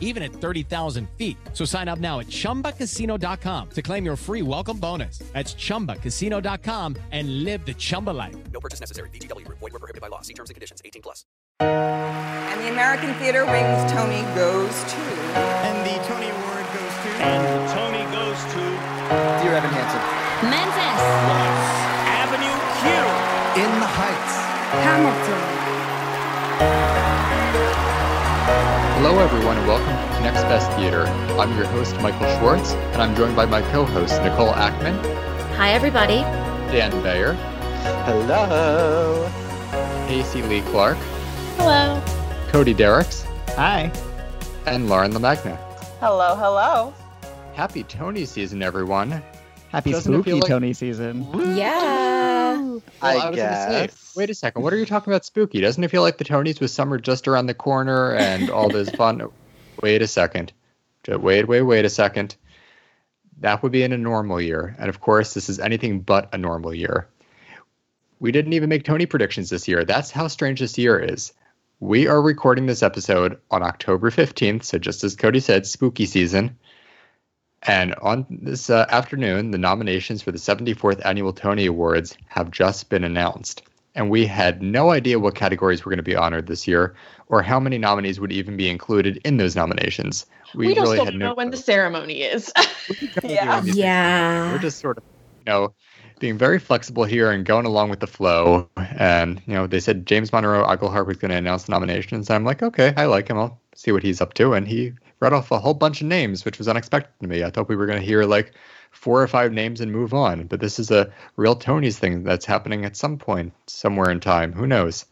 even at 30,000 feet. So sign up now at chumbacasino.com to claim your free welcome bonus. That's chumbacasino.com and live the Chumba life. No purchase necessary. VGW Group. Void were prohibited by law. See terms and conditions. 18 plus. And the American Theater Wings Tony goes to. And the Tony Award goes to. And the Tony goes to Dear Evan Hansen. Memphis. Avenue Q. In the Heights. Hamilton. Hello, everyone, and welcome to Next Best Theater. I'm your host, Michael Schwartz, and I'm joined by my co-host, Nicole Ackman, Hi, everybody. Dan Bayer, Hello. Casey Lee Clark, Hello. Cody Derricks, Hi. and Lauren LaMagna. Hello, hello. Happy Tony season, everyone. Happy Doesn't spooky like- Tony season. Yeah. Well, I, was gonna guess. Wait a second. What are you talking about spooky? Doesn't it feel like the Tonys with summer just around the corner and all this fun? wait a second. Wait, wait, wait a second. That would be in a normal year. And of course, this is anything but a normal year. We didn't even make Tony predictions this year. That's how strange this year is. We are recording this episode on October 15th. So, just as Cody said, spooky season. And on this uh, afternoon, the nominations for the 74th Annual Tony Awards have just been announced. And we had no idea what categories were going to be honored this year or how many nominees would even be included in those nominations. We, don't really still had know no when the ceremony is. Yeah. yeah. We're just sort of, you know, being very flexible here and going along with the flow. And, you know, they said James Monroe Iglehart was going to announce the nominations. I'm like, okay, I like him. I'll see what he's up to. And he read off a whole bunch of names, which was unexpected to me. I thought we were going to hear like four or five names and move on. But this is a real Tony's thing that's happening at some point, somewhere in time. Who knows?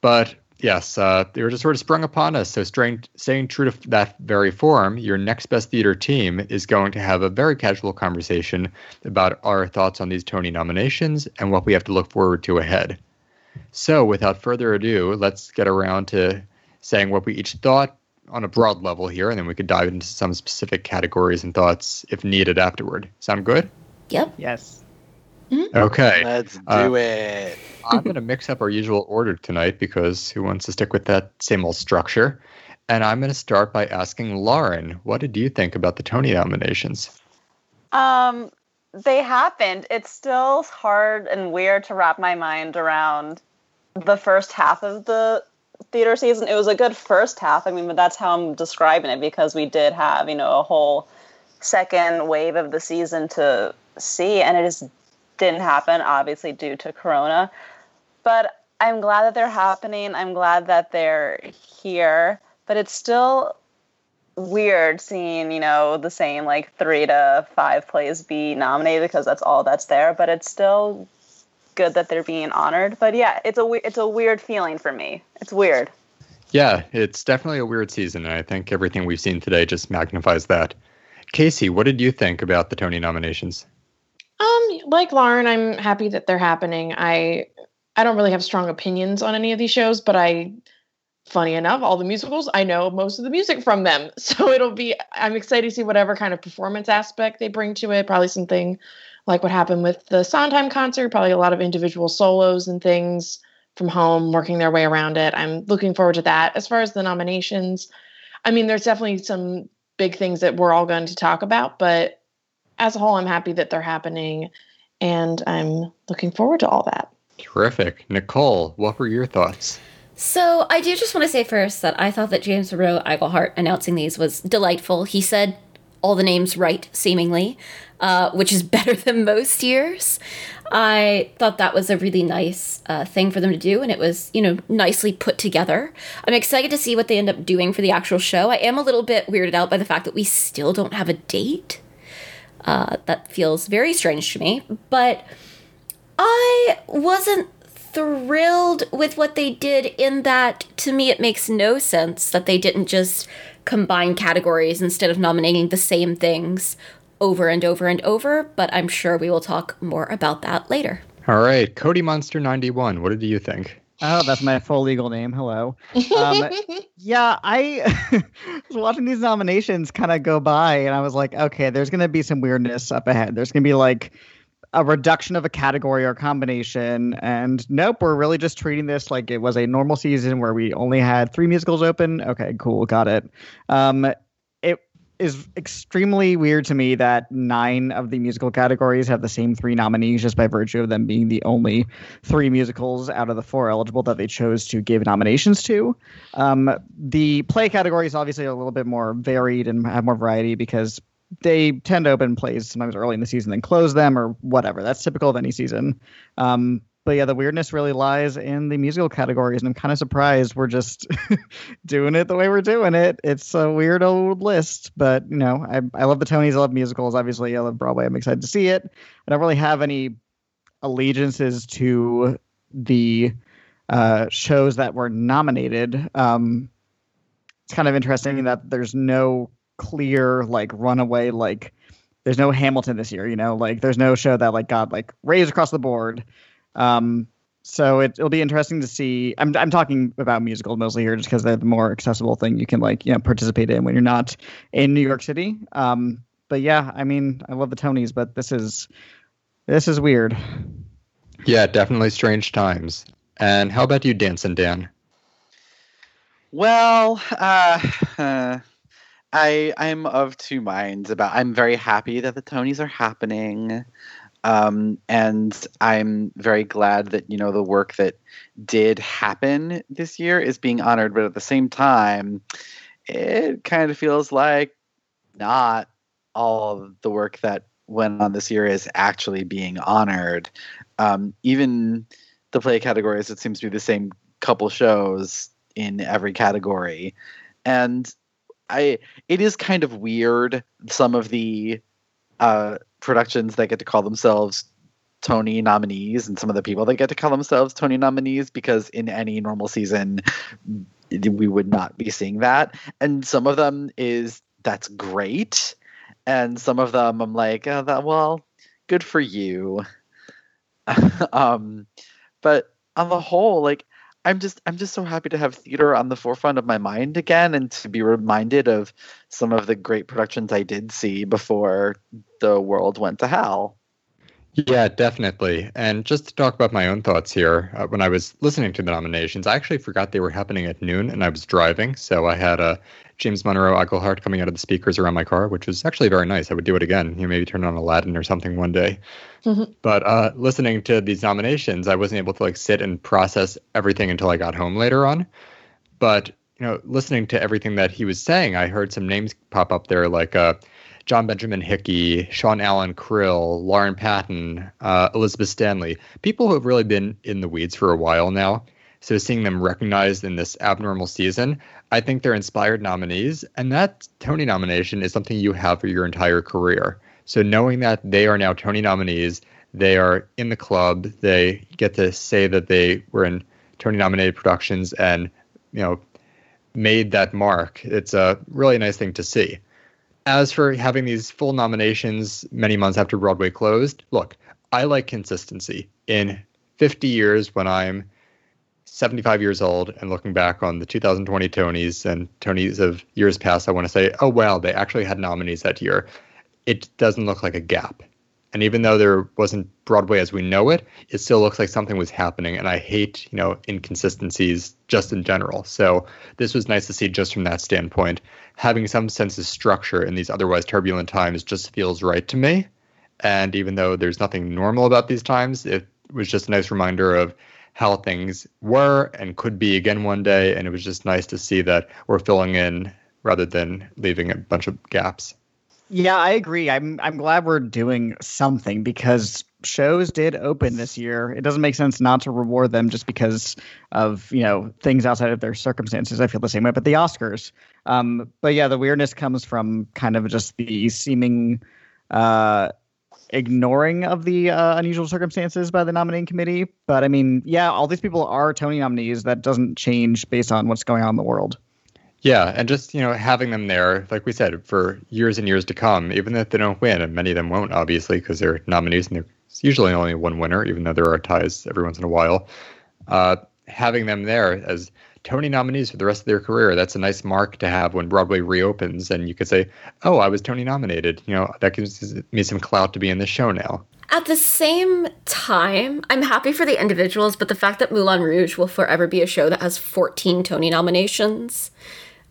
But yes, uh, they were just sort of sprung upon us. So, staying, staying true to that very form, your next best theater team is going to have a very casual conversation about our thoughts on these Tony nominations and what we have to look forward to ahead. So, without further ado, let's get around to saying what we each thought on a broad level here, and then we could dive into some specific categories and thoughts if needed afterward. Sound good? Yep. Yes. Okay. Let's do Uh, it. I'm going to mix up our usual order tonight because who wants to stick with that same old structure? And I'm going to start by asking Lauren, what did you think about the Tony nominations? Um, they happened. It's still hard and weird to wrap my mind around the first half of the theater season. It was a good first half. I mean, but that's how I'm describing it because we did have, you know, a whole second wave of the season to see, and it just didn't happen, obviously, due to Corona. But I'm glad that they're happening. I'm glad that they're here, but it's still weird seeing you know the same like three to five plays be nominated because that's all that's there but it's still good that they're being honored but yeah it's a it's a weird feeling for me it's weird Yeah, it's definitely a weird season, and I think everything we've seen today just magnifies that. Casey, what did you think about the Tony nominations? um, like Lauren, I'm happy that they're happening. I I don't really have strong opinions on any of these shows, but I funny enough, all the musicals, I know most of the music from them. So it'll be I'm excited to see whatever kind of performance aspect they bring to it. Probably something like what happened with the Sondheim concert, probably a lot of individual solos and things from home working their way around it. I'm looking forward to that. As far as the nominations, I mean, there's definitely some big things that we're all going to talk about, but as a whole, I'm happy that they're happening and I'm looking forward to all that. Terrific. Nicole, what were your thoughts? So I do just want to say first that I thought that James Monroe Iglehart announcing these was delightful. He said all the names right, seemingly, uh, which is better than most years. I thought that was a really nice uh, thing for them to do, and it was, you know, nicely put together. I'm excited to see what they end up doing for the actual show. I am a little bit weirded out by the fact that we still don't have a date. Uh, that feels very strange to me, but I wasn't thrilled with what they did in that to me it makes no sense that they didn't just combine categories instead of nominating the same things over and over and over, but I'm sure we will talk more about that later. All right, Cody Monster 91, what did you think? Oh, that's my full legal name. Hello. Um, yeah, I was watching these nominations kind of go by, and I was like, okay, there's going to be some weirdness up ahead. There's going to be like a reduction of a category or combination, and nope, we're really just treating this like it was a normal season where we only had three musicals open. Okay, cool, got it. Um, it is extremely weird to me that nine of the musical categories have the same three nominees just by virtue of them being the only three musicals out of the four eligible that they chose to give nominations to. Um, the play category is obviously a little bit more varied and have more variety because they tend to open plays sometimes early in the season then close them or whatever. That's typical of any season. Um, but yeah, the weirdness really lies in the musical categories, and I'm kind of surprised we're just doing it the way we're doing it. It's a weird old list, but you know, I I love the Tonys, I love musicals, obviously, I love Broadway. I'm excited to see it. I don't really have any allegiances to the uh, shows that were nominated. Um, it's kind of interesting that there's no clear like runaway like there's no Hamilton this year, you know, like there's no show that like got like raised across the board. Um, so it, will be interesting to see. I'm I'm talking about musicals mostly here, just because they're the more accessible thing you can like you know participate in when you're not in New York City. Um, but yeah, I mean, I love the Tonys, but this is this is weird. Yeah, definitely strange times. And how about you, Dancing Dan? Well, uh, uh, I I'm of two minds about. I'm very happy that the Tonys are happening, um, and I'm very glad that you know the work that did happen this year is being honored. But at the same time, it kind of feels like not all of the work that went on this year is actually being honored. Um, even the play categories, it seems to be the same couple shows in every category, and I it is kind of weird some of the uh, productions that get to call themselves Tony nominees and some of the people that get to call themselves Tony nominees because in any normal season we would not be seeing that. And some of them is that's great. And some of them I'm like oh, that well good for you. Um but on the whole like I'm just I'm just so happy to have theater on the forefront of my mind again and to be reminded of some of the great productions I did see before the world went to hell. Yeah, definitely. And just to talk about my own thoughts here, uh, when I was listening to the nominations, I actually forgot they were happening at noon and I was driving. So I had a James Monroe Iglehart coming out of the speakers around my car, which was actually very nice. I would do it again. You know, maybe turn on Aladdin or something one day. Mm-hmm. But uh, listening to these nominations, I wasn't able to like sit and process everything until I got home later on. But you know, listening to everything that he was saying, I heard some names pop up there like uh, John Benjamin Hickey, Sean Allan Krill, Lauren Patten, uh, Elizabeth Stanley, people who have really been in the weeds for a while now. So seeing them recognized in this abnormal season, I think they're inspired nominees, and that Tony nomination is something you have for your entire career. So knowing that they are now Tony nominees, they are in the club, they get to say that they were in Tony nominated productions and you know made that mark. It's a really nice thing to see as for having these full nominations many months after Broadway closed, look, I like consistency. In 50 years, when I'm 75 years old and looking back on the 2020 Tonys and Tonys of years past, I want to say, oh, wow, they actually had nominees that year. It doesn't look like a gap. And even though there wasn't Broadway as we know it, it still looks like something was happening. And I hate, you know, inconsistencies just in general. So this was nice to see just from that standpoint. Having some sense of structure in these otherwise turbulent times just feels right to me. And even though there's nothing normal about these times, it was just a nice reminder of how things were and could be again one day. And it was just nice to see that we're filling in rather than leaving a bunch of gaps. Yeah, I agree. I'm I'm glad we're doing something because shows did open this year. It doesn't make sense not to reward them just because of you know things outside of their circumstances. I feel the same way. But the Oscars, um, but yeah, the weirdness comes from kind of just the seeming uh, ignoring of the uh, unusual circumstances by the nominating committee. But I mean, yeah, all these people are Tony nominees. That doesn't change based on what's going on in the world. Yeah, and just you know having them there, like we said, for years and years to come, even if they don't win, and many of them won't, obviously, because they're nominees and there's usually only one winner, even though there are ties every once in a while. Uh, having them there as Tony nominees for the rest of their career. That's a nice mark to have when Broadway reopens, and you could say, "Oh, I was Tony nominated." You know, that gives me some clout to be in the show now. At the same time, I'm happy for the individuals, but the fact that Moulin Rouge will forever be a show that has 14 Tony nominations,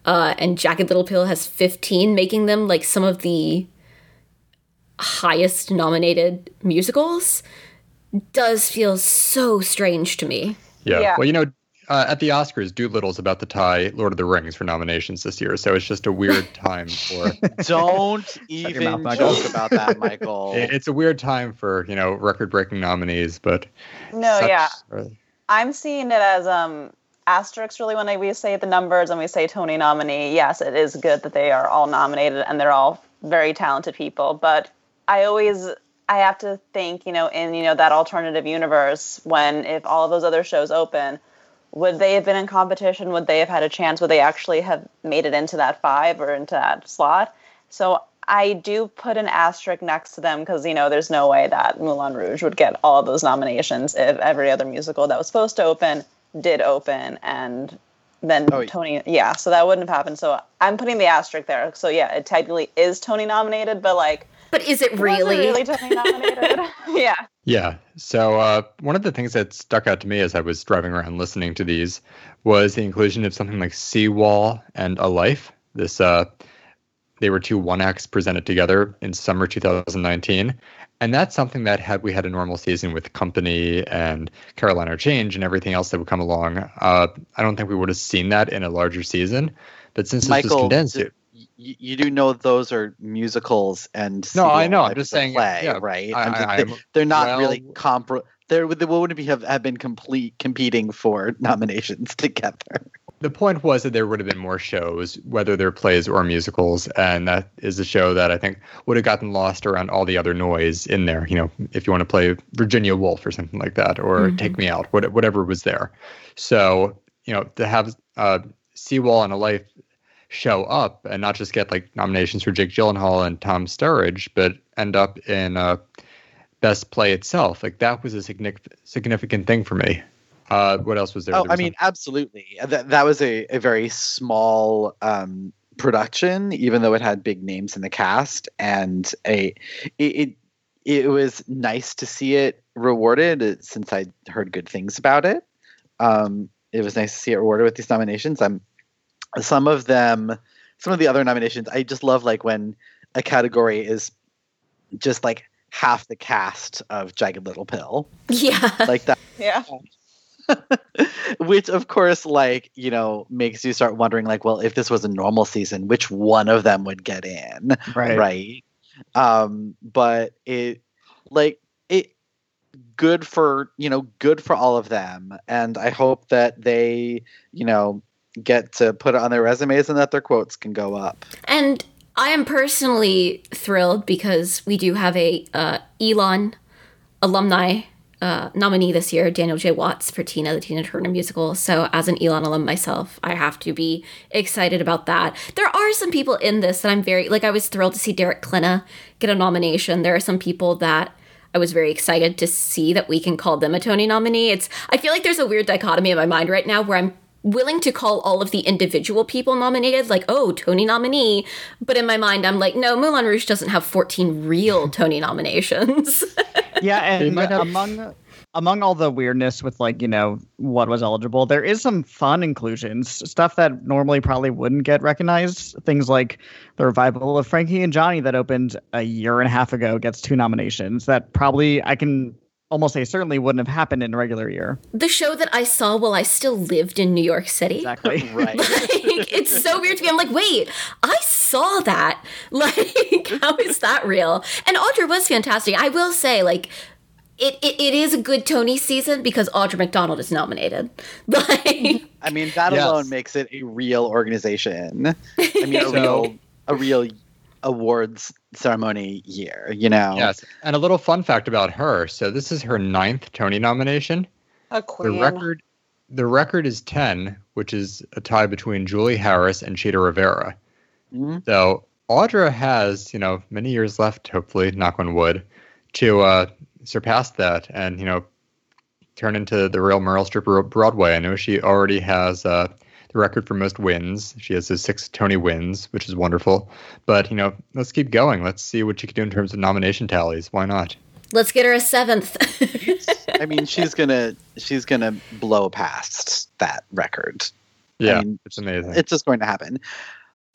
uh, and Jagged Little Pill has 15, making them like some of the highest nominated musicals, does feel so strange to me. Yeah. Yeah. Well, you know, uh, at the Oscars, Dolittle's about to tie Lord of the Rings for nominations this year, so it's just a weird time for. Don't your even mouth, joke about that, Michael. it- it's a weird time for you know record-breaking nominees, but No, yeah. uh, I'm seeing it as um asterisks really when we say the numbers and we say Tony nominee. Yes, it is good that they are all nominated and they're all very talented people, but I always I have to think, you know, in you know that alternative universe when if all of those other shows open, would they have been in competition? Would they have had a chance? Would they actually have made it into that five or into that slot? So I do put an asterisk next to them because you know there's no way that Moulin Rouge would get all those nominations if every other musical that was supposed to open did open and then Oh. Tony yeah so that wouldn't have happened so I'm putting the asterisk there so yeah it technically is Tony nominated but like But is it was it really? really Tony nominated yeah Yeah. So uh, one of the things that stuck out to me as I was driving around listening to these was the inclusion of something like Sea Wall and A Life. This uh, they were two one acts presented together in summer 2019, and that's something that had we had a normal season with Company and Caroline, or Change and everything else that would come along, uh, I don't think we would have seen that in a larger season. But since this was condensed, d- you, you do know those are musicals and No, I know, I'm just saying, play, yeah, right? I- just- they, they're not really well- compar. There, they wouldn't be have, have been complete competing for nominations together. The point was that there would have been more shows, whether they're plays or musicals, and that is a show that I think would have gotten lost around all the other noise in there. You know, if you want to play Virginia Woolf or something like that, or Take Me Out, whatever was there. So, you know, to have uh, Sea Wall and a Life show up and not just get like nominations for Jake Gyllenhaal and Tom Sturridge, but end up in uh, Best Play itself, like that was a significant significant thing for me. Uh, what else was there? Oh, There I was mean, absolutely. That that was a, a very small um, production, even though it had big names in the cast, and a it it, it was nice to see it rewarded uh, since I heard good things about it. Um, it was nice to see it rewarded with these nominations. I'm some of them, some of the other nominations. I just love like when a category is just like half the cast of Jagged Little Pill, Yeah. like that yeah which of course like you know makes you start wondering like well if this was a normal season which one of them would get in Right. right? Um but it like it good for you know good for all of them. And i hope that they you know get to put it on their resumes and that their quotes can go up. And I am personally thrilled because we do have a uh, Elon alumni uh, nominee this year, Daniel J. Watts for Tina, the Tina Turner musical. So, as an Elon alum myself, I have to be excited about that. There are some people in this that I'm very like. I was thrilled to see Derek Klena get a nomination. There are some people that I was very excited to see that we can call them a Tony nominee. It's I feel like there's a weird dichotomy in my mind right now where I'm willing to call all of the individual people nominated like oh Tony nominee, but in my mind I'm like no Moulin Rouge doesn't have 14 real Tony nominations. Yeah, and have- among among all the weirdness with like you know what was eligible, there is some fun inclusions, stuff that normally probably wouldn't get recognized. Things like the revival of Frankie and Johnny that opened a year and a half ago gets two nominations. That probably I can almost say certainly wouldn't have happened in a regular year. the show that I saw while I still lived in New York City. Exactly. right like it's so weird to me. I'm like, wait, I saw that. Like, how is that real? And Audra was fantastic. I will say, like, it, it, it is a good Tony season because Audra McDonald is nominated. Like, i mean that Yes. alone makes it a real organization i mean a So- real a real awards ceremony year you know Yes, and a little fun fact about her. So this is her ninth Tony nomination. a The record, the record is ten, which is a tie between Julie Harris and Chita Rivera. Mhm. So Audra has, you know, many years left. Hopefully, knock on wood, to uh, surpass that, and you know, turn into the real Meryl Streep Broadway. I know she already has uh, the record for most wins. She has the six Tony wins, which is wonderful. But you know, let's keep going. Let's see what she can do in terms of nomination tallies. Why not? Let's get her a seventh. I mean, she's gonna she's gonna blow past that record. Yeah, I mean, it's amazing. It's just going to happen.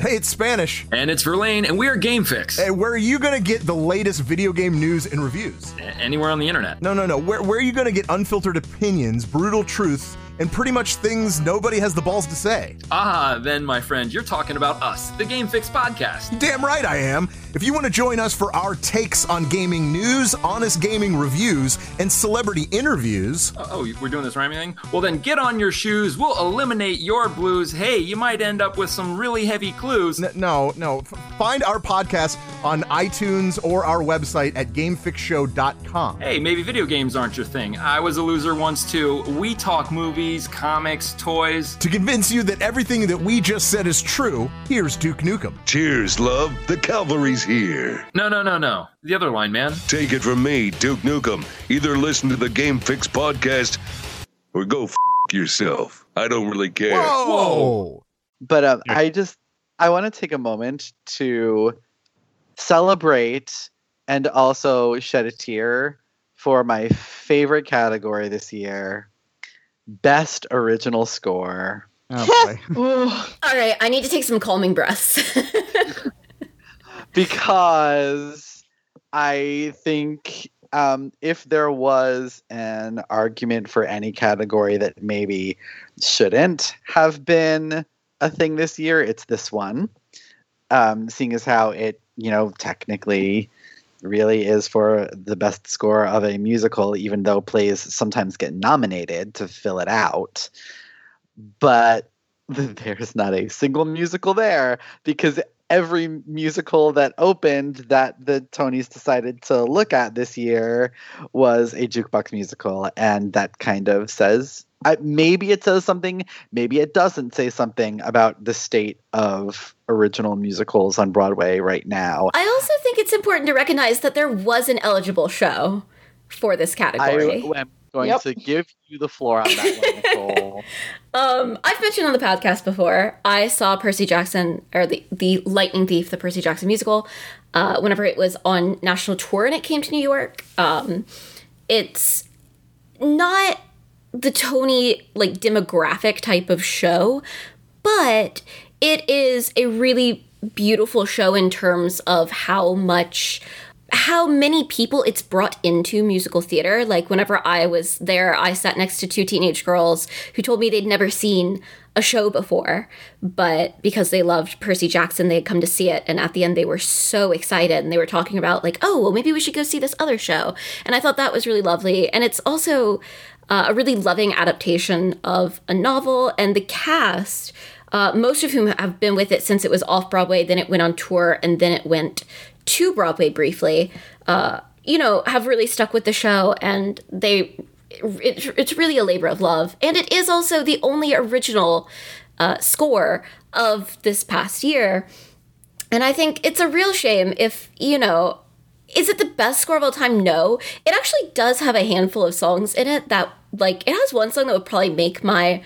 Hey, it's Spanish. And it's Verlaine, and we are Game Fix. Hey, where are you going to get the latest video game news and reviews? A- anywhere on the internet. No, no, no. Where, where are you going to get unfiltered opinions, brutal truths, and pretty much things nobody has the balls to say? Ah, then, my friend, you're talking about us, the Game Fix podcast. Damn right I am. If you want to join us for our takes on gaming news, honest gaming reviews, and celebrity interviews. Oh, we're doing this rhyming thing? Well, then get on your shoes. We'll eliminate your blues. Hey, you might end up with some really heavy clues. N- no, no. F- find our podcast on iTunes or our website at gamefixshow.com. Hey, maybe video games aren't your thing. I was a loser once too. We talk movies, comics, toys. To convince you that everything that we just said is true, here's Duke Nukem. Cheers, love. The cavalry's here. No, no, no, no. The other line, man. Take it from me, Duke Nukem. Either listen to the Game Fix podcast or go f yourself. I don't really care. Whoa! But um, I just I want to take a moment to celebrate and also shed a tear for my favorite category this year, best original score. Oh, All right, I need to take some calming breaths. because I think um, if there was an argument for any category that maybe shouldn't have been a thing this year, it's this one. Um, seeing as how it, you know, technically really is for the best score of a musical, even though plays sometimes get nominated to fill it out. But there's not a single musical there because every musical that opened that the Tonys decided to look at this year was a jukebox musical, and that kind of says I, maybe it says something, maybe it doesn't say something about the state of original musicals on Broadway right now. I also think it's important to recognize that there was an eligible show for this category. I category. am going Yep. to give you the floor on that one, Nicole. Um, I've mentioned on the podcast before. I saw Percy Jackson or the the Lightning Thief, the Percy Jackson musical, uh, whenever it was on national tour and it came to New York. Um, it's not the Tony like demographic type of show, but it is a really beautiful show in terms of how much how many people it's brought into musical theater. Like whenever I was there, I sat next to two teenage girls who told me they'd never seen a show before, but because they loved Percy Jackson, they had come to see it. And at the end, they were so excited and they were talking about, like, oh, well, maybe we should go see this other show. And I thought that was really lovely. And it's also uh, a really loving adaptation of a novel. And the cast, uh, most of whom have been with it since it was off Broadway, then it went on tour, and then it went to Broadway briefly, uh, you know, have really stuck with the show. And they it, it's really a labor of love. And it is also the only original uh, score of this past year. And I think it's a real shame if, you know, is it the best score of all time? No. It actually does have a handful of songs in it that, like, it has one song that would probably make my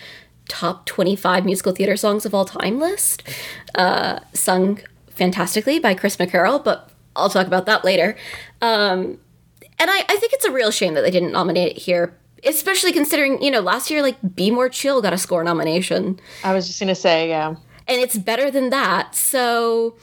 top 25 musical theater songs of all time list, uh, sung fantastically by Chris McCarrell, but I'll talk about that later. Um, and I, I think it's a real shame that they didn't nominate it here, especially considering, you know, last year, like, Be More Chill got a score nomination. I was just going to say, yeah. And it's better than that. So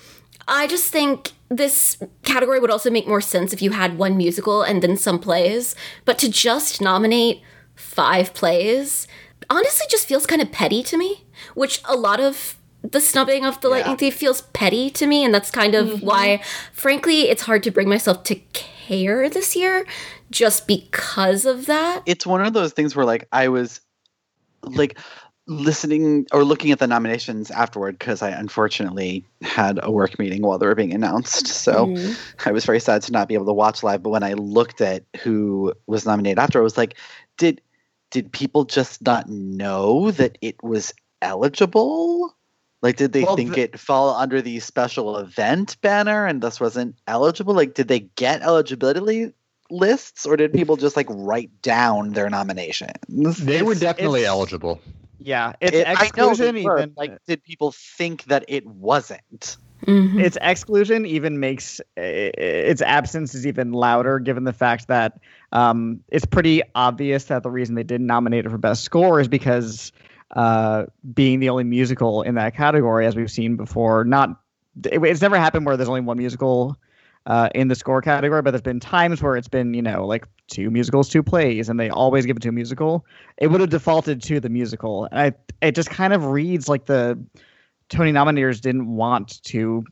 I just think this category would also make more sense if you had one musical and then some plays. But to just nominate five plays honestly just feels kind of petty to me, which a lot of the snubbing of the Lightning Thief feels petty to me. And that's kind of mm-hmm. why, frankly, it's hard to bring myself to care this year just because of that. It's one of those things where like I was like listening or looking at the nominations afterward because I unfortunately had a work meeting while they were being announced. So Mhm. I was very sad to not be able to watch live. But when I looked at who was nominated after, I was like, did did people just not know that it was eligible? Like, did they Well, think the- it fall under the special event banner and thus wasn't eligible? Like, did they get eligibility lists, or did people just like write down their nominations? They were definitely eligible. Yeah, it's It- exclusion they were, even like, did people think that it wasn't? Mhm. its exclusion even makes i- i- its absence is even louder given the fact that um, it's pretty obvious that the reason they didn't nominate it for best score is because uh, being the only musical in that category as we've seen before not it- it's never happened where there's only one musical uh, in the score category but there's been times where it's been you know like two musicals two plays and they always give it to a musical. It would have defaulted to the musical and I, it just kind of reads like the Tony nominators didn't want to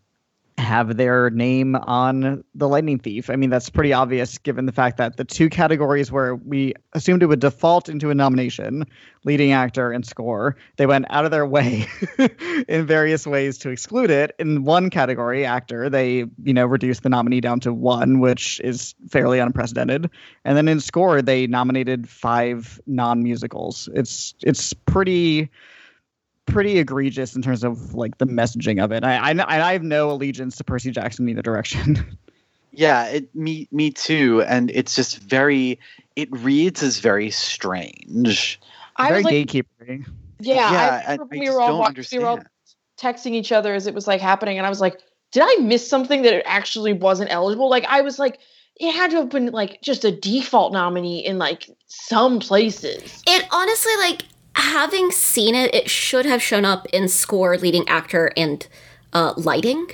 have their name on the Lightning Thief. I mean, that's pretty obvious given the fact that the two categories where we assumed it would default into a nomination, leading actor and score, they went out of their way in various ways to exclude it. In one category, actor, they, you know, reduced the nominee down to one, which is fairly unprecedented. And then in score, they nominated five non-musicals. It's it's pretty pretty egregious in terms of like the messaging of it. I I, know, I have no allegiance to Percy Jackson in either direction. Yeah, it me me too, and it's just very. It reads as very strange. I Very was like, gatekeeping. yeah, Yeah, I, I- I we were all don't we were all texting each other as it was like happening, and I was like, did I miss something that it actually wasn't eligible? Like I was like, it had to have been like just a default nominee in like some places. It honestly, like, having seen it, it should have shown up in score, leading actor, and uh, lighting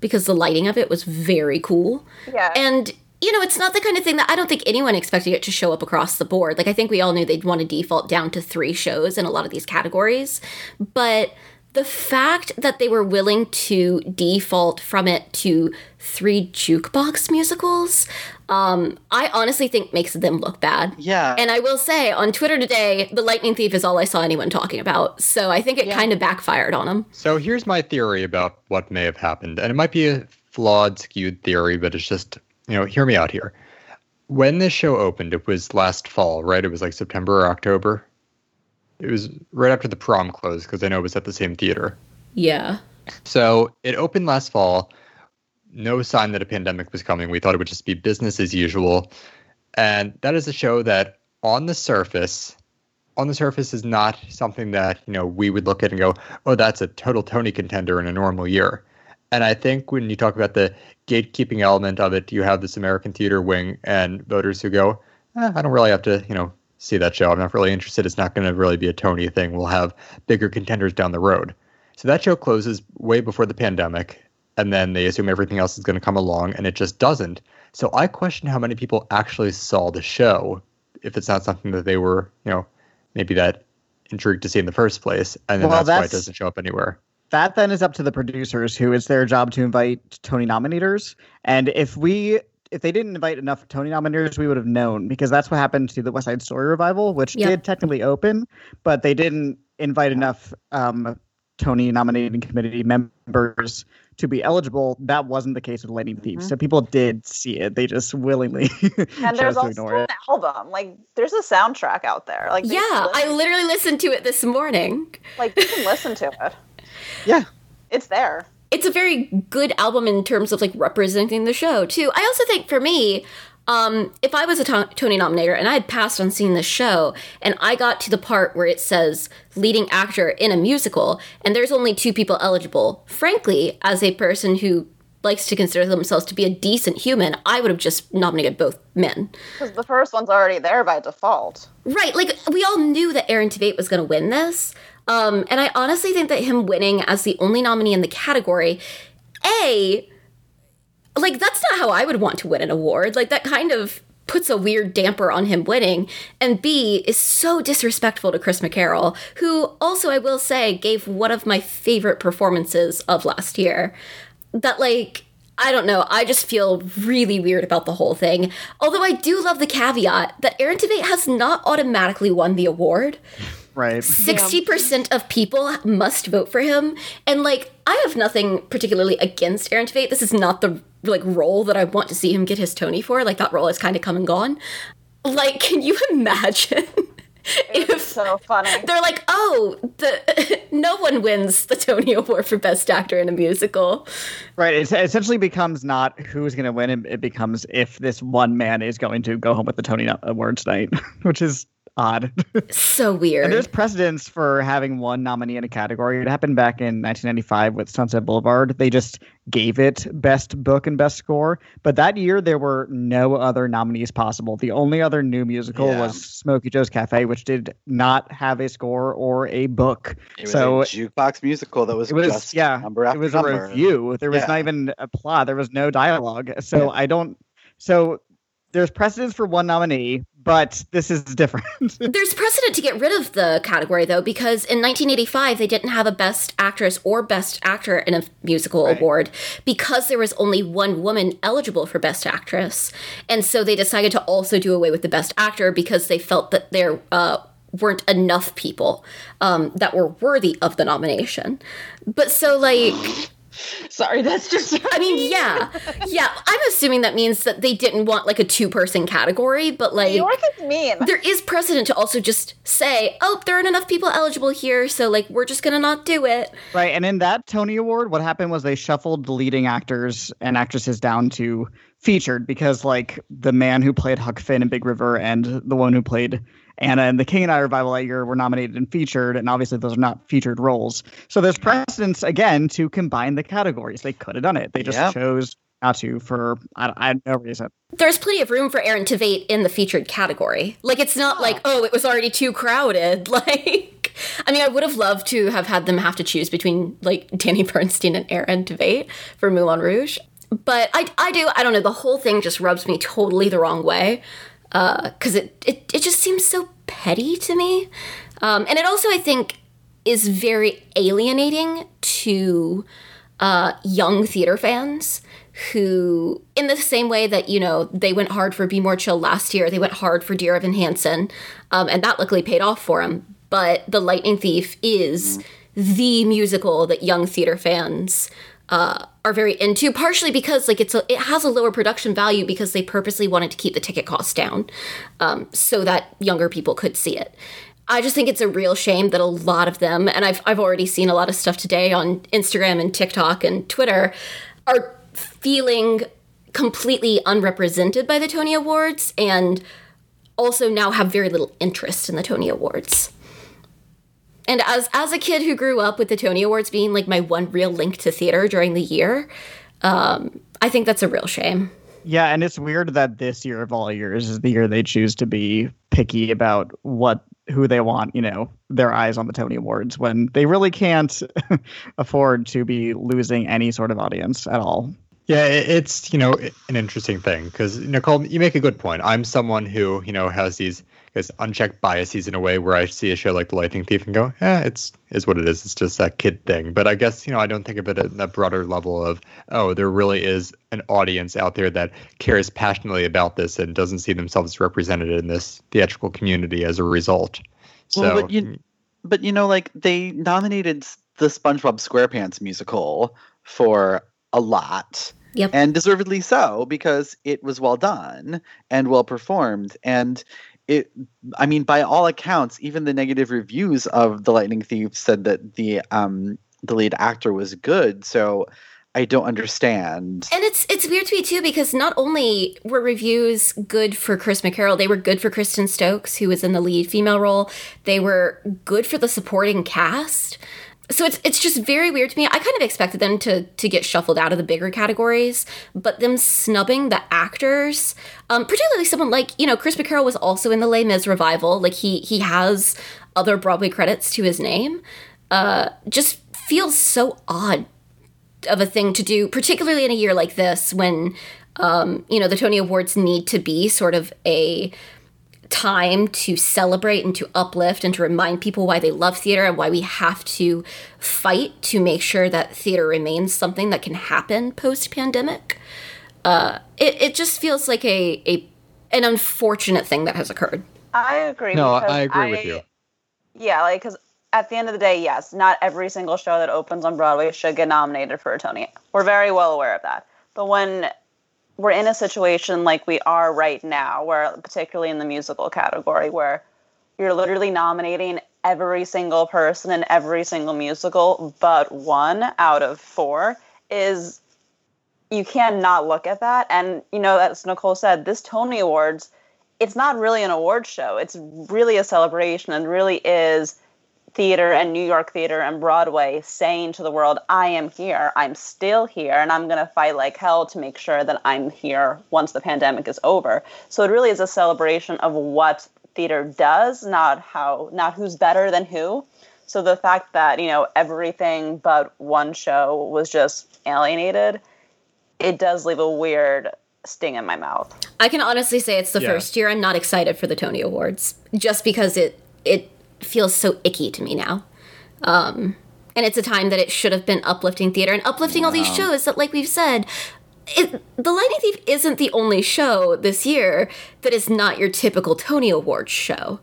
because the lighting of it was very cool. Yeah. And, you know, it's not the kind of thing that I don't think anyone expected it to show up across the board. Like, I think we all knew they'd want to default down to three shows in a lot of these categories. But the fact that they were willing to default from it to three jukebox musicals, um, I honestly think makes them look bad. Yeah. And I will say on Twitter today, the Lightning Thief is all I saw anyone talking about. So I think it kind of backfired on them. So here's my theory about what may have happened, and it might be a flawed, skewed theory, but it's just you know, hear me out here. When this show opened, it was last fall, right? It was like September or October. It was right after the prom closed because I know it was at the same theater. Yeah. So it opened last fall. No sign that a pandemic was coming. We thought it would just be business as usual. And that is a show that, on the surface, on the surface is not something that you know we would look at and go, "Oh, that's a total Tony contender in a normal year." And I think when you talk about the gatekeeping element of it, you have this American theater wing and voters who go, eh, "I don't really have to, you know, see that show. I'm not really interested. It's not going to really be a Tony thing. We'll have bigger contenders down the road." So that show closes way before the pandemic, and then they assume everything else is going to come along, and it just doesn't. So I question how many people actually saw the show if it's not something that they were, you know, maybe that intrigued to see in the first place, and then Well, that's, why it doesn't show up anywhere. that then is up to the producers who it's their job to invite Tony nominators. And if we if they didn't invite enough Tony nominators, we would have known because that's what happened to the West Side Story revival, which Yeah. did technically open, but they didn't invite enough um, Tony nominating committee members to be eligible. That wasn't the case with Lightning Thief. Mm-hmm. So people did see it. They just willingly And chose there's to also ignore an it. album. Like there's a soundtrack out there. Like they Yeah, I literally listened to it this morning. like you can listen to it. Yeah. It's there. It's a very good album in terms of like representing the show too. I also think for me, um, if I was a Tony nominator and I had passed on seeing this show, and I got to the part where it says leading actor in a musical, and there's only two people eligible, frankly, as a person who likes to consider themselves to be a decent human, I would have just nominated both men. Because the first one's already there by default. Right, like we all knew that Aaron Tveit was going to win this. Um, and I honestly think that him winning as the only nominee in the category, A, like that's not how I would want to win an award. Like that kind of puts a weird damper on him winning. And B, is so disrespectful to Chris McCarrell, who also, I will say, gave one of my favorite performances of last year. That, like, I don't know. I just feel really weird about the whole thing. Although I do love the caveat that Aaron Tveit has not automatically won the award. Right. 60% of people must vote for him. And like, I have nothing particularly against Aaron Tveit. This is not the like role that I want to see him get his Tony for. Like that role has kind of come and gone. Like, can you imagine? It's so funny. They're like, oh, the no one wins the Tony Award for Best Actor in a Musical. Right. It essentially becomes not who's going to win. It, it becomes if this one man is going to go home with the Tony Award tonight, which is odd. So weird. And there's precedence for having one nominee in a category. It happened back in 1995 with Sunset Boulevard. They just gave it Best Book and Best Score. But that year, there were no other nominees possible. The only other new musical Yeah. was Smokey Joe's Cafe, which did not have a score or a book. It was so a jukebox musical that was, it was just yeah number after it was number. a revue there was Yeah. not even a plot there was no dialogue so i don't so there's precedence for one nominee but this is different There's precedent to get rid of the category though, because in 1985 they didn't have a Best Actress or Best Actor in a musical award because there was only one woman eligible for Best Actress, and so they decided to also do away with the Best Actor because they felt that there uh, weren't enough people um, that were worthy of the nomination. But so like. Sorry, that's just. I mean, yeah, yeah. I'm assuming that means that they didn't want like a two-person category, but like New York is mean. there is precedent to also just say, "Oh, there aren't enough people eligible here, so like we're just gonna not do it." right and in that tony award what happened was they shuffled the leading actors and actresses down to featured because like the man who played huck finn in big river and the one who played Anna and the King and I revival that year were nominated and featured, and obviously those are not featured roles. So there's precedence again to combine the categories. They could have done it. They just Yep. chose not to for I, I no reason. There's plenty of room for Aaron Tveit in the featured category. Like it's not like, oh, it was already too crowded. Like, I mean, I would have loved to have had them have to choose between like Danny Burstein and Aaron Tveit for Moulin Rouge. But I, I do, I don't know. The whole thing just rubs me totally the wrong way because it, it it just seems so petty to me, um, and it also I think is very alienating to uh, young theater fans who, in the same way that you know they went hard for Be More Chill last year, they went hard for Dear Evan Hansen, um, and that luckily paid off for him. But The Lightning Thief is the musical that young theater fans uh, are very into, partially because like it's a, it has a lower production value because they purposely wanted to keep the ticket costs down, um, so that younger people could see it. I just think it's a real shame that a lot of them, and I've I've already seen a lot of stuff today on Instagram and TikTok and Twitter, are feeling completely unrepresented by the Tony Awards and also now have very little interest in the Tony Awards. And as as a kid who grew up with the Tony Awards being like my one real link to theater during the year, um, I think that's a real shame. Yeah, and it's weird that this year of all years is the year they choose to be picky about what who they want, you know, their eyes on the Tony Awards when they really can't afford to be losing any sort of audience at all. Yeah, it's you know an interesting thing because Nicole, you make a good point. I'm someone who you know has these unchecked biases in a way where I see a show like The Lightning Thief and go, eh, it's is what it is. It's just that kid thing. But I guess you know I don't think of it at that broader level of oh, there really is an audience out there that cares passionately about this and doesn't see themselves represented in this theatrical community as a result. So Well, but you, but you know, like they nominated the SpongeBob SquarePants musical for a lot. Yep. And deservedly so because it was well done and well performed and it I mean by all accounts even the negative reviews of The Lightning Thief said that the um the lead actor was good so I don't understand. And it's it's weird to me too because not only were reviews good for Chris McCarrell, they were good for Kristin Stokes, who was in the lead female role. They were good for the supporting cast. So it's it's just very weird to me. I kind of expected them to to get shuffled out of the bigger categories, but them snubbing the actors, um, particularly someone like you know Chris McCarrell was also in the Les Mis revival. Like he he has other Broadway credits to his name. Uh, just feels so odd of a thing to do, particularly in a year like this when, um, you know, the Tony Awards need to be sort of a time to celebrate and to uplift and to remind people why they love theater and why we have to fight to make sure that theater remains something that can happen post pandemic. Uh, it, it just feels like a, a an unfortunate thing that has occurred. I agree. No, I agree with you. Yeah, like because at the end of the day, yes, not every single show that opens on Broadway should get nominated for a Tony. We're very well aware of that. But when we're in a situation like we are right now, where particularly in the musical category, where you're literally nominating every single person in every single musical but one out of four, is you can't look at that. And you know, as Nicole said, this Tony Awards, it's not really an award show. It's really a celebration and really is theater and New York theater and Broadway saying to the world, I am here, I'm still here, and I'm going to fight like hell to make sure that I'm here once the pandemic is over. So it really is a celebration of what theater does, not how, not who's better than who. So the fact that, you know, everything but one show was just alienated, it does leave a weird sting in my mouth. I can honestly say it's the Yeah. first year I'm not excited for the Tony Awards, just because it it feels so icky to me now. Um, and it's a time that it should have been uplifting theater and uplifting all these shows that, like we've said, it, The Lightning Thief isn't the only show this year that is not your typical Tony Awards show.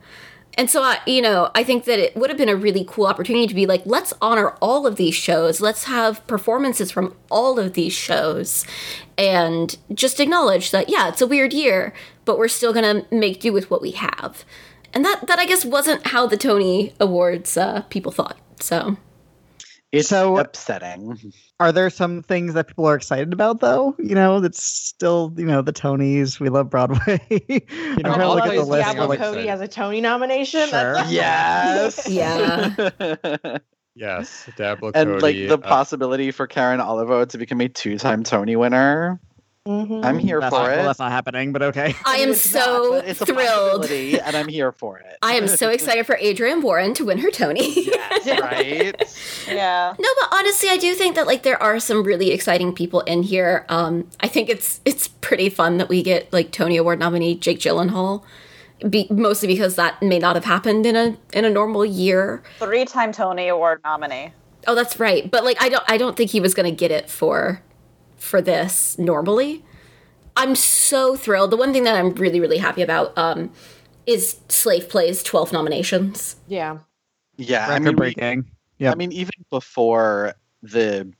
And so, I, you know, I think that it would have been a really cool opportunity to be like, let's honor all of these shows. Let's have performances from all of these shows and just acknowledge that, yeah, it's a weird year, but we're still going to make do with what we have. And that, that I guess wasn't how the Tony Awards uh, people thought. So, It's So- upsetting. Are there some things that people are excited about though? You know, that's still you know the Tonys. We love Broadway. you know, I'm I look at the list. Diablo like, Cody has a Tony nomination. Sure. Yes. Yeah. Yes, Diablo and like the uh, possibility for Karen Olivo to become a two-time Tony winner. Mhm. I'm here that's for not, it. Well, that's not happening, but okay. I am It's so not, it's thrilled. possibility, and I'm here for it. I am so excited for Adrienne Warren to win her Tony. right? Yeah. No, but honestly, I do think that like there are some really exciting people in here. Um, I think it's it's pretty fun that we get like Tony Award nominee Jake Gyllenhaal, be, mostly because that may not have happened in a in a normal year. Three-time Tony Award nominee. Oh, that's right. But like I don't I don't think he was going to get it for for this normally. I'm so thrilled. The one thing that I'm really really happy about um is Slave Play's 12 nominations. Yeah. Yeah, I Record mean, we- breaking. Yeah. I mean, even before the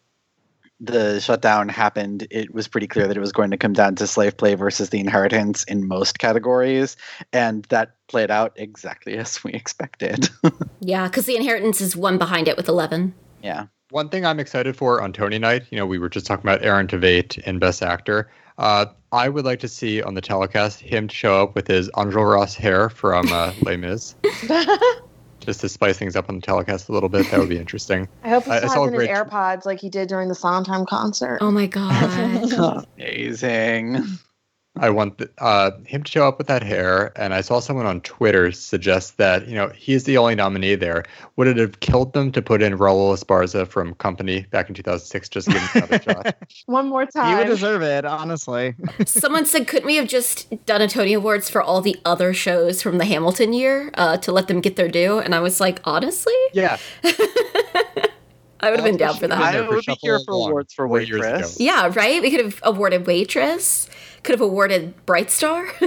the shutdown happened, it was pretty clear that it was going to come down to slave play versus the inheritance in most categories, and that played out exactly as we expected. Yeah, cuz The Inheritance is one behind it with 11. yeah. One thing I'm excited for on Tony Night, you know, we were just talking about Aaron Tveit and Best Actor. Uh, I would like to see on the telecast him show up with his Enjolras hair from uh, Les Mis, just to spice things up on the telecast a little bit. That would be interesting. I hope he I- I still saw has in his great- AirPods like he did during the Sondheim concert. Oh my god. Amazing. I want th- uh, him to show up with that hair. And I saw someone on Twitter suggest that, you know, he's the only nominee there. Would it have killed them to put in Raul Esparza from Company back in 2006 just to give him another shot? One more He time. would deserve it, honestly. Someone said, couldn't we have just done a Tony Awards for all the other shows from the Hamilton year uh, to let them get their due? And I was like, honestly, Yeah. I would have been down for that. I would be here for awards for four years ago. waitress. Yeah, right? We could have awarded Waitress, could have awarded Bright Star.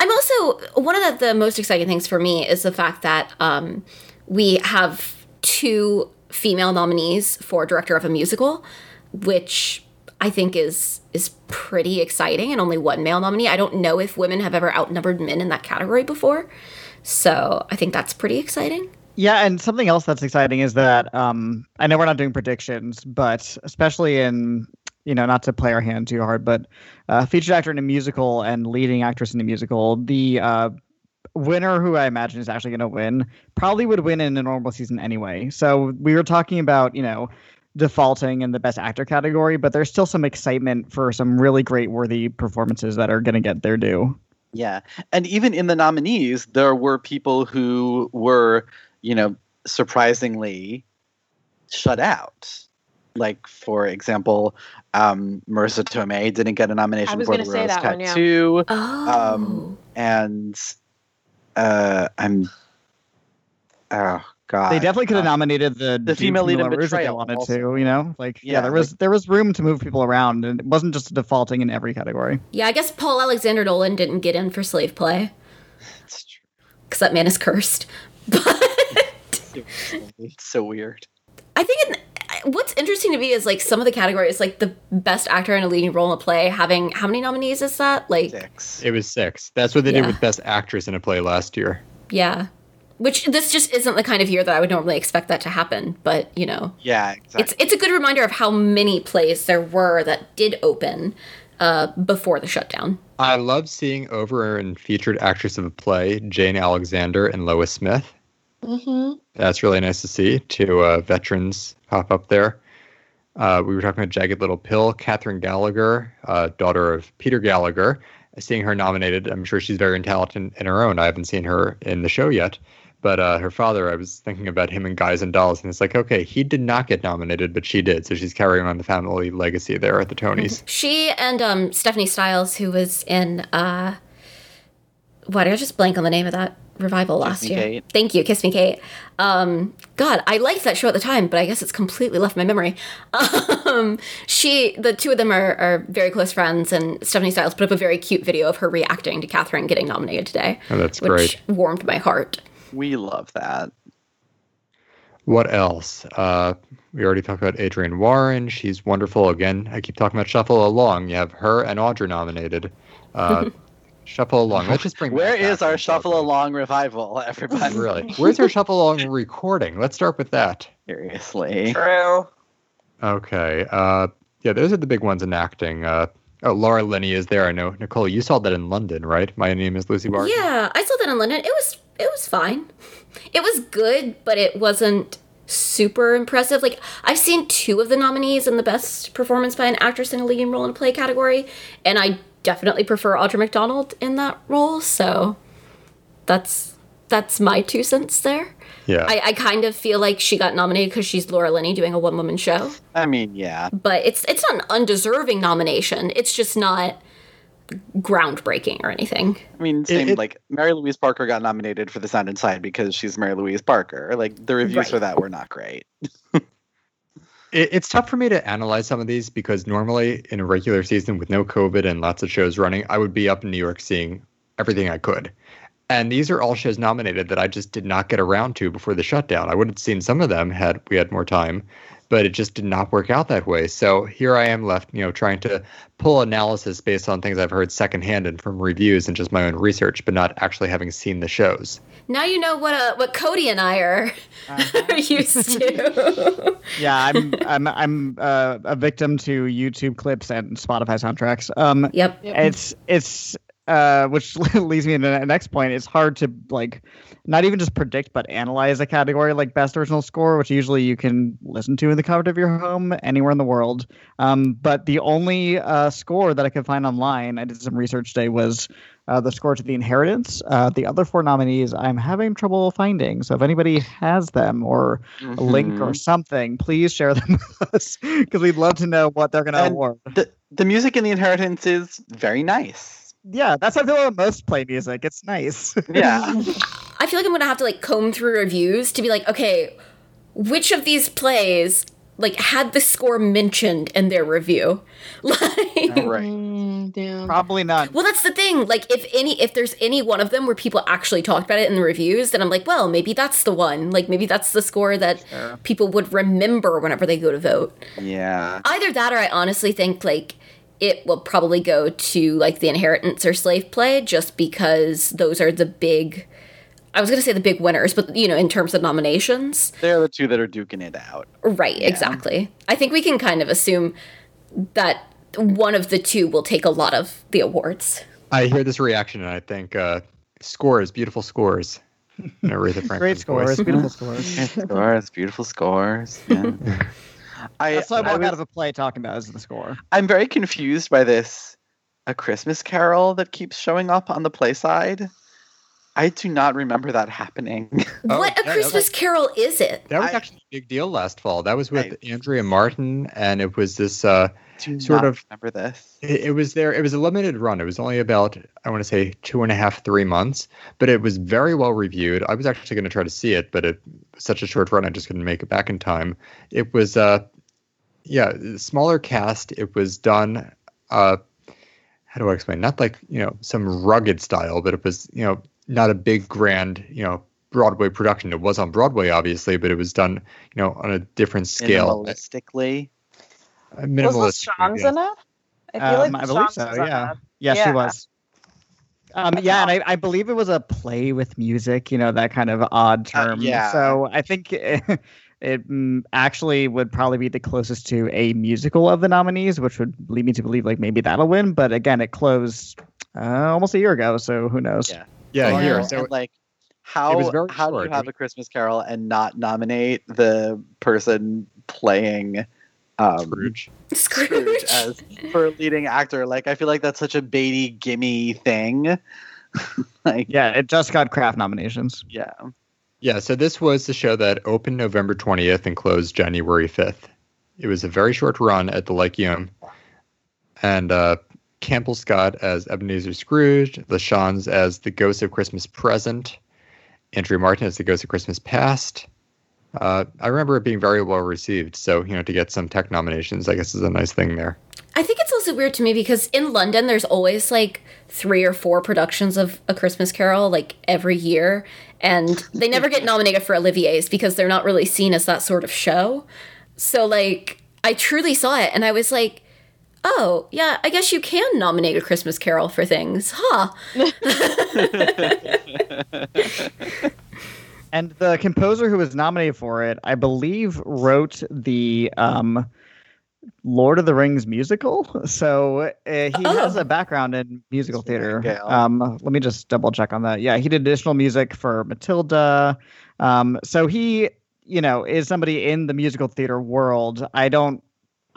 I'm also, one of the, the most exciting things for me is the fact that um, we have two female nominees for Director of a Musical, which I think is is pretty exciting, and only one male nominee. I don't know if women have ever outnumbered men in that category before. So I think that's pretty exciting. Yeah, and something else that's exciting is that um, I know we're not doing predictions, but especially in you know not to play our hand too hard, but uh, featured actor in a musical and leading actress in a musical, the uh, winner who I imagine is actually going to win probably would win in a normal season anyway. So we were talking about you know defaulting in the best actor category, but there's still some excitement for some really great worthy performances that are going to get their due. Yeah. And even in the nominees, there were people who were, you know, surprisingly shut out. Like, for example, um, Marisa Tomei didn't get a nomination for The say Rose that one, yeah. Tattoo. Oh. Um, and uh, I'm. Oh God! They definitely could have Uh, nominated the the female lead in Rouge if they wanted also. to. You know, like yeah, Yeah, there was there was room to move people around, and it wasn't just defaulting in every category. Yeah, I guess Paul Alexander Nolan didn't get in for slave play. That's true. Because that man is cursed. But it's so weird. I think in, what's interesting to me is like some of the categories, like the best actor in a leading role in a play, having how many nominees is that? Like, six. It was six. That's what they Yeah. did with Best Actress in a Play last year. yeah. Which this just isn't the kind of year that I would normally expect that to happen. But you know, Yeah, exactly. it's it's a good reminder of how many plays there were that did open uh, before the shutdown. I love seeing over and featured actress of a play Jane Alexander and Lois Smith. Mm-hmm. That's really nice to see. Two uh, veterans pop up there. Uh, we were talking about Jagged Little Pill, Kathryn Gallagher, uh, daughter of Peter Gallagher. Seeing her nominated, I'm sure she's very talented in her own. I haven't seen her in the show yet, but uh, her father, I was thinking about him in Guys and Dolls, and it's like, okay, he did not get nominated, but she did, so she's carrying on the family legacy there at the Tonys. She and um, Stephanie Styles, who was in uh, why did I just blank on the name of that revival last Me, year? Kate. Thank you, Kiss Me Kate. Um, God, I liked that show at the time, but I guess it's completely left my memory. Um, she, the two of them are, are very close friends, and Stephanie Styles put up a very cute video of her reacting to Kathryn getting nominated today. Oh, that's which great. warmed my heart. We love that. What else? Uh, we already talked about Adrienne Warren. She's wonderful. Again, I keep talking about Shuffle Along. You have her and Audra nominated. Uh, Shuffle Along. Let's just bring. Where back is that our one. shuffle along revival, everybody? Really? Where's our Shuffle Along recording? Let's start with that. Seriously. True. Okay. Uh, yeah, those are the big ones in acting. Uh, oh, Laura Linney is there. I know. Nicole, you saw that in London, right? My name is Lucy Barton. Yeah, I saw that in London. It was it was fine. It was good, but it wasn't super impressive. Like I've seen two of the nominees in the best performance by an actress in a leading role in a play category, and I definitely prefer Audra McDonald in that role. So that's that's my two cents there. Yeah. I, I kind of feel like she got nominated because she's Laura Linney doing a one woman show, I mean, yeah. but it's it's not an undeserving nomination. It's just not groundbreaking or anything. I mean, same it- like Mary Louise Parker got nominated for The Sound Inside because she's Mary Louise Parker. Like the reviews Right. for that were not great. It, it's tough for me to analyze some of these because normally in a regular season with no COVID and lots of shows running, I would be up in New York seeing everything I could. And these are all shows nominated that I just did not get around to before the shutdown. I would have seen some of them had we had more time, but it just did not work out that way. So here I am left, you know, trying to pull analysis based on things I've heard secondhand and from reviews and just my own research, but not actually having seen the shows. Now you know what uh, what Cody and I are, are used to. Yeah, I'm I'm I'm uh, a victim to YouTube clips and Spotify soundtracks. Um, yep. It's it's uh, which leads me to the next point. It's hard to like not even just predict but analyze a category like best original score, which usually you can listen to in the comfort of your home anywhere in the world. Um, but the only uh, score that I could find online, I did some research today, was uh, the score to The Inheritance. Uh, the other four nominees, I'm having trouble finding. So if anybody has them or a link or Mhm. something, please share them with us because we'd love to know what they're going to award. The the music in The Inheritance is very nice. Yeah, that's how I feel about most play music. It's nice. Yeah. I feel like I'm gonna have to like comb through reviews to be like, okay, which of these plays like had the score mentioned in their review? Like, right. Mm, Probably not. well, that's the thing. Like, if any, if there's any one of them where people actually talked about it in the reviews, then I'm like, well, maybe that's the one. Like, maybe that's the score that people would remember whenever they go to vote. Yeah. Either that, or I honestly think like it will probably go to like the inheritance or slave play, just because those are the big. I was gonna say the big winners, but you know, in terms of nominations, They're the two that are duking it out. right? Exactly. I think we can kind of assume that one of the two will take a lot of the awards. I hear this reaction and I think uh, scores, beautiful scores. in Aretha Franklin's Great scores, voice. beautiful scores. scores, beautiful scores. Yeah. I, That's what I I walk was- out of a play talking about is the score. I'm very confused by this A Christmas Carol that keeps showing up on the play side. I do not remember that happening. what a yeah, Christmas Carol is it? That was actually a big deal last fall. That was with Andrea Martin, and it was this uh, do sort not of. remember this. It, it was there. It was a limited run. It was only about I want to say two and a half, three months, but it was very well reviewed. I was actually going to try to see it, but it was such a short run, I just couldn't make it back in time. It was, uh, yeah, smaller cast. It was done. Uh, how do I explain? Not like you know some rugged style, but it was you know not a big grand you know Broadway production. It was on Broadway, obviously, but it was done you know on a different scale. Minimalistically. Uh, Was minimalist. this Sean's yeah. in it? I feel Um, like I believe so. Yeah. it. yeah, she was. Um, yeah, and I, I believe it was a play with music. You know that kind of odd term. yeah. So I think it, it mm, actually would probably be the closest to a musical of the nominees, which would lead me to believe like maybe that'll win. But again, it closed uh, almost a year ago, so who knows? Yeah. Yeah, Well, here. and, So like how was very how do you have a Christmas Carol and not nominate the person playing um, Scrooge. Scrooge. as for leading actor? Like I feel like that's such a baity gimme thing. like Yeah, it just got craft nominations. yeah. Yeah, so this was the show that opened November 20th and closed January 5th. It was a very short run at the Lyceum. And uh, Campbell Scott as Ebenezer Scrooge, LaChanze as the Ghost of Christmas Present, Andrea Martin as the Ghost of Christmas Past. Uh, I remember it being very well received. So, you know, to get some tech nominations, I guess is a nice thing there. I think it's also weird to me because in London there's always like three or four productions of A Christmas Carol like every year and they never get nominated for Olivier's because they're not really seen as that sort of show. So like I truly saw it and I was like, "Oh, yeah, I guess you can nominate A Christmas Carol for things." Huh. And the composer who was nominated for it, I believe, wrote the um, Lord of the Rings musical. So uh, he has a background in musical theater. Um, let me just double check on that. Yeah, he did additional music for Matilda. Um, so he, you know, is somebody in the musical theater world. I don't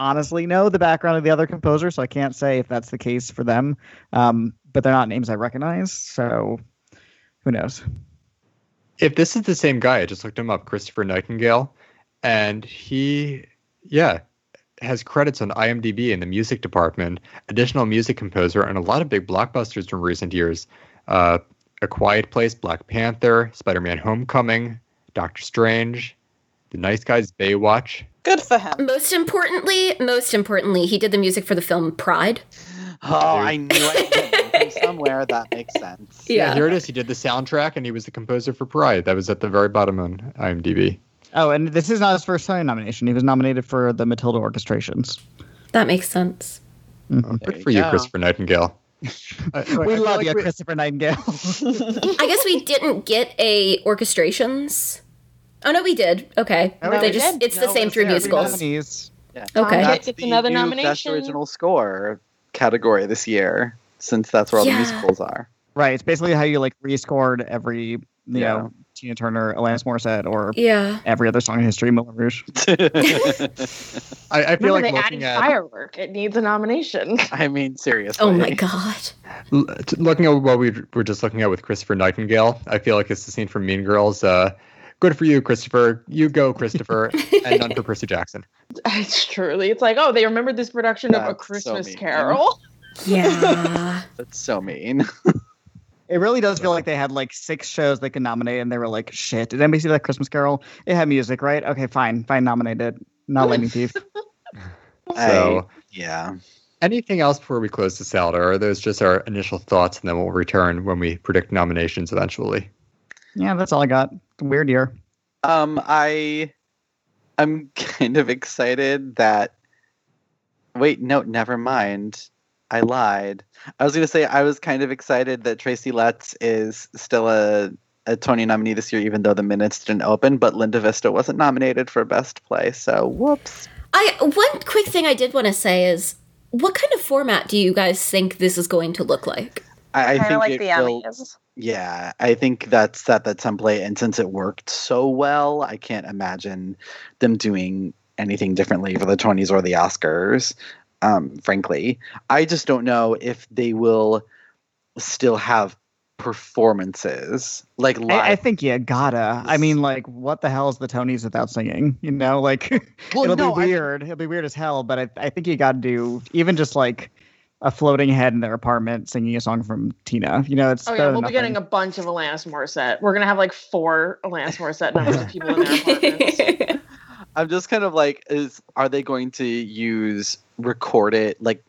honestly know the background of the other composer, so I can't say if that's the case for them. Um, but they're not names I recognize, so who knows? If this is the same guy, I just looked him up, Christopher Nightingale, and he, yeah, has credits on IMDb in the music department, additional music composer, and a lot of big blockbusters from recent years. Uh, a Quiet Place, Black Panther, Spider-Man: Homecoming, Doctor Strange, The Nice Guys, Baywatch. Good for him. Most importantly, most importantly, he did the music for the film Pride. Oh, I knew it somewhere. That makes sense. Yeah. here it is. He did the soundtrack, and he was the composer for Pride. That was at the very bottom on IMDb. Oh, and this is not his first Tony nomination. He was nominated for the Matilda orchestrations. That makes sense. Oh, good for you, go. Christopher Nightingale. I- I we feel love like you, we- Christopher Nightingale. I guess we didn't get a orchestrations. Oh no, we did. Okay, No, they we just did. it's the No, same it's three musicals. Yeah. Okay. That's It's the another new Best nomination. original score category this year, since that's where all Yeah. the musicals are. Right. It's basically how you like rescored every, you Yeah. know, Tina Turner, Alanis Morissette, or Yeah. every other song in history, Moulin Rouge. I, I feel Remember, like they looking added at firework. It needs a nomination. I mean, seriously. Oh my god. l- t- looking at what we were just looking at with Christopher Nightingale. I feel like it's the scene from Mean Girls. Uh, good for you, Christopher. You go, Christopher, and none for Percy Jackson. it's truly. It's like, oh, they remembered this production of A That's so Christmas. Carol. Yeah. That's so mean. It really does feel like they had like six shows they could nominate, and they were like, "Shit, did anybody see that Christmas Carol? It had music, right? Okay, fine, fine, nominated. Not Lightning Thief. So, yeah. anything else before we close this out, or are those just our initial thoughts, and then we'll return when we predict nominations eventually? Yeah, that's all I got. Weird year. Um, I, I'm kind of excited that. Wait, no, never mind. I lied. I was gonna say I was kind of excited that Tracy Letts is still a a Tony nominee this year, even though the minutes didn't open. But Linda Vista wasn't nominated for Best Play, so whoops. I one quick thing I did want to say is what kind of format do you guys think this is going to look like? I, I Kind think of like it the will. Emmys. Yeah, I think that's set that template, and since it worked so well, I can't imagine them doing anything differently for the Tonys or the Oscars. Um, frankly, I just don't know if they will still have performances, like live. I, I think you gotta. I mean, like, what the hell is the Tonys without singing? You know, like, Well, it'll no, be weird. It'll be weird as hell. But I, I think you got to do even just like a floating head in their apartment singing a song from Tina. You know, it's Oh yeah, we'll be getting a bunch of Alanis Morissette. We're gonna have like four Alanis Morissette numbers of people in their apartments. I'm just kind of like, is are they going to use recorded like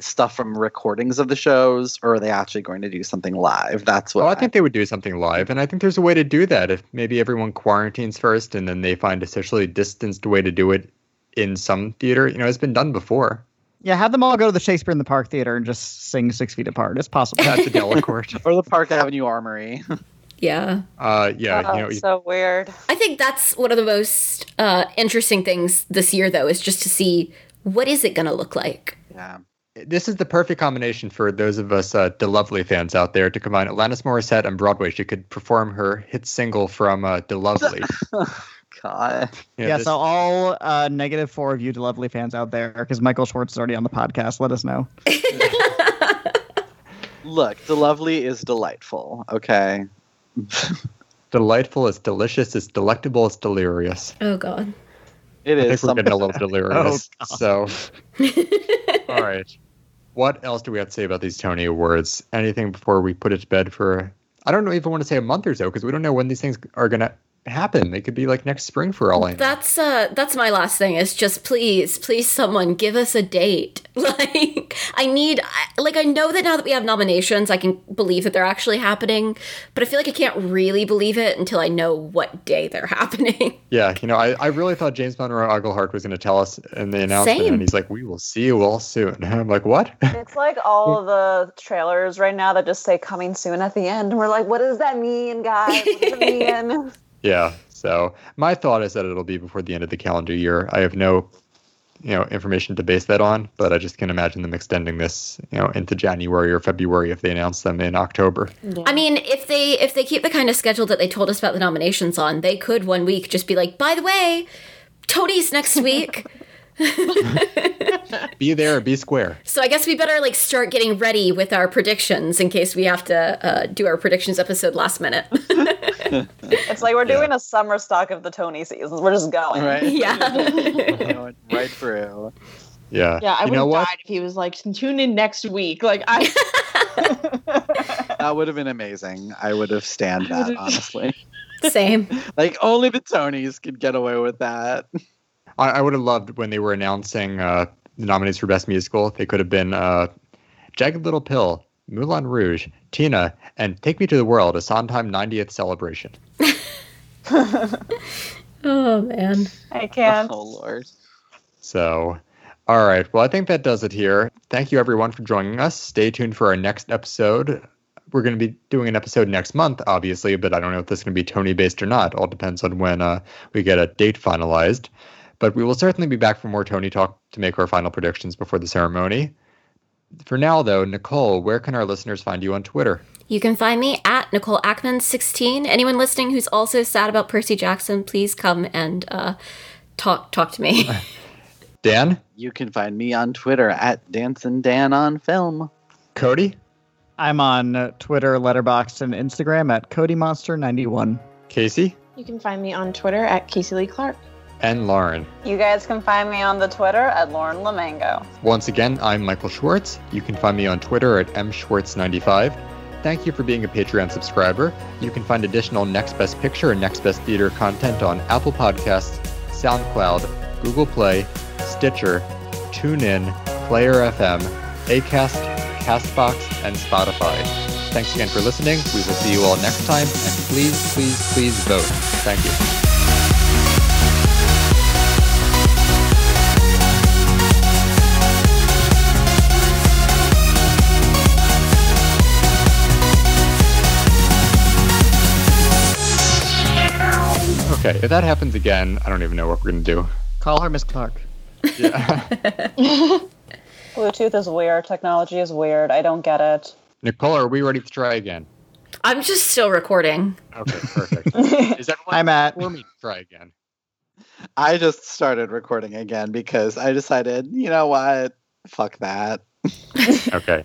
stuff from recordings of the shows, or are they actually going to do something live? That's what Well, I think they would do something live, and I think there's a way to do that. If maybe everyone quarantines first, and then they find a socially distanced way to do it in some theater. You know, it's been done before. Yeah, have them all go to the Shakespeare in the Park Theater and just sing six feet apart. It's possible. That's the Delacorte. or the Park Avenue Armory. Yeah. Uh, yeah, Oh, you know, so weird. I think that's one of the most uh, interesting things this year, though, is just to see what is it going to look like. Yeah. this is the perfect combination for those of us uh, DeLovely fans out there to combine Alanis Morissette and Broadway. She could perform her hit single from uh, DeLovely. God. Yeah, this- so all uh, negative four of you lovely fans out there, because Michael Schwartz is already on the podcast. Let us know. Look, De-Lovely is delightful. Okay. delightful, it's delicious, it's delectable, it's delirious. Oh, God. It I is think we're getting a little delirious. Oh, so, all right. What else do we have to say about these Tony Awards? Anything before we put it to bed for? I don't even want to say a month or so because we don't know when these things are gonna happen. They could be like next spring for all I know. That's uh that's my last thing is just please please someone give us a date. Like I need I, like I know that now that we have nominations I can believe that they're actually happening, but I feel like I can't really believe it until I know what day they're happening. Yeah, you know, I, I really thought James Monroe Iglehart was going to tell us in the announcement, Same. and he's like, "We will see you all soon." I'm like, "What?" It's like all of the trailers right now that just say coming soon at the end. And we're like, what does that mean, guys? What does it mean? Yeah. So my thought is that it'll be before the end of the calendar year. I have no, you know, information to base that on, but I just can imagine them extending this, you know, into January or February if they announce them in October. I mean, if they if they keep the kind of schedule that they told us about the nominations on, they could one week just be like, "By the way, Tony's next week." Be there, be square. So I guess we better like start getting ready with our predictions in case we have to uh, do our predictions episode last minute. It's like we're doing a summer stock of the Tony seasons. We're just going. Right. yeah. Right through. Yeah. Yeah, I you would know have what? died if he was like, tune in next week. Like I That would have been amazing. I would have stand that honestly. Same. Like only the Tonys could get away with that. I, I would have loved when they were announcing uh, the nominees for Best Musical. They could have been uh, Jagged Little Pill, Moulin Rouge, Tina, and Take Me to the World, a Sondheim 90th celebration. Oh man. I can't. Oh lord. So, all right. Well, I think that does it here. Thank you, everyone, for joining us. Stay tuned for our next episode. We're going to be doing an episode next month, obviously, but I don't know if this is going to be Tony based or not. All depends on when uh, we get a date finalized. But we will certainly be back for more Tony talk to make our final predictions before the ceremony. For now, though, Nicole, where can our listeners find you on Twitter? You can find me at Nicole Ackman16. Anyone listening who's also sad about Percy Jackson, please come and uh, talk talk to me. Dan? You can find me on Twitter at Dancing Dan on Film. Cody? I'm on uh, Twitter, Letterboxd, and Instagram at CodyMonster91. Casey? You can find me on Twitter at Casey Lee Clark. And Lauren. You guys can find me on the Twitter at Lauren Lamango. Once again, I'm Michael Schwartz. You can find me on Twitter at mschwartz95. Thank you for being a Patreon subscriber. You can find additional Next Best Picture and Next Best Theater content on Apple Podcasts, SoundCloud, Google Play, Stitcher, TuneIn, Player FM, Acast, Castbox, and Spotify. Thanks again for listening. We will see you all next time, and please, please, please vote. Thank you. Okay, if that happens again, I don't even know what we're going to do. Call her Miss Clark. Yeah. Bluetooth is weird. Technology is weird. I don't get it. Nicole, are we ready to try again? I'm just still recording. Okay, perfect. Is that Hi, Matt. for me to try again? I just started recording again because I decided, you know what? Fuck that. Okay.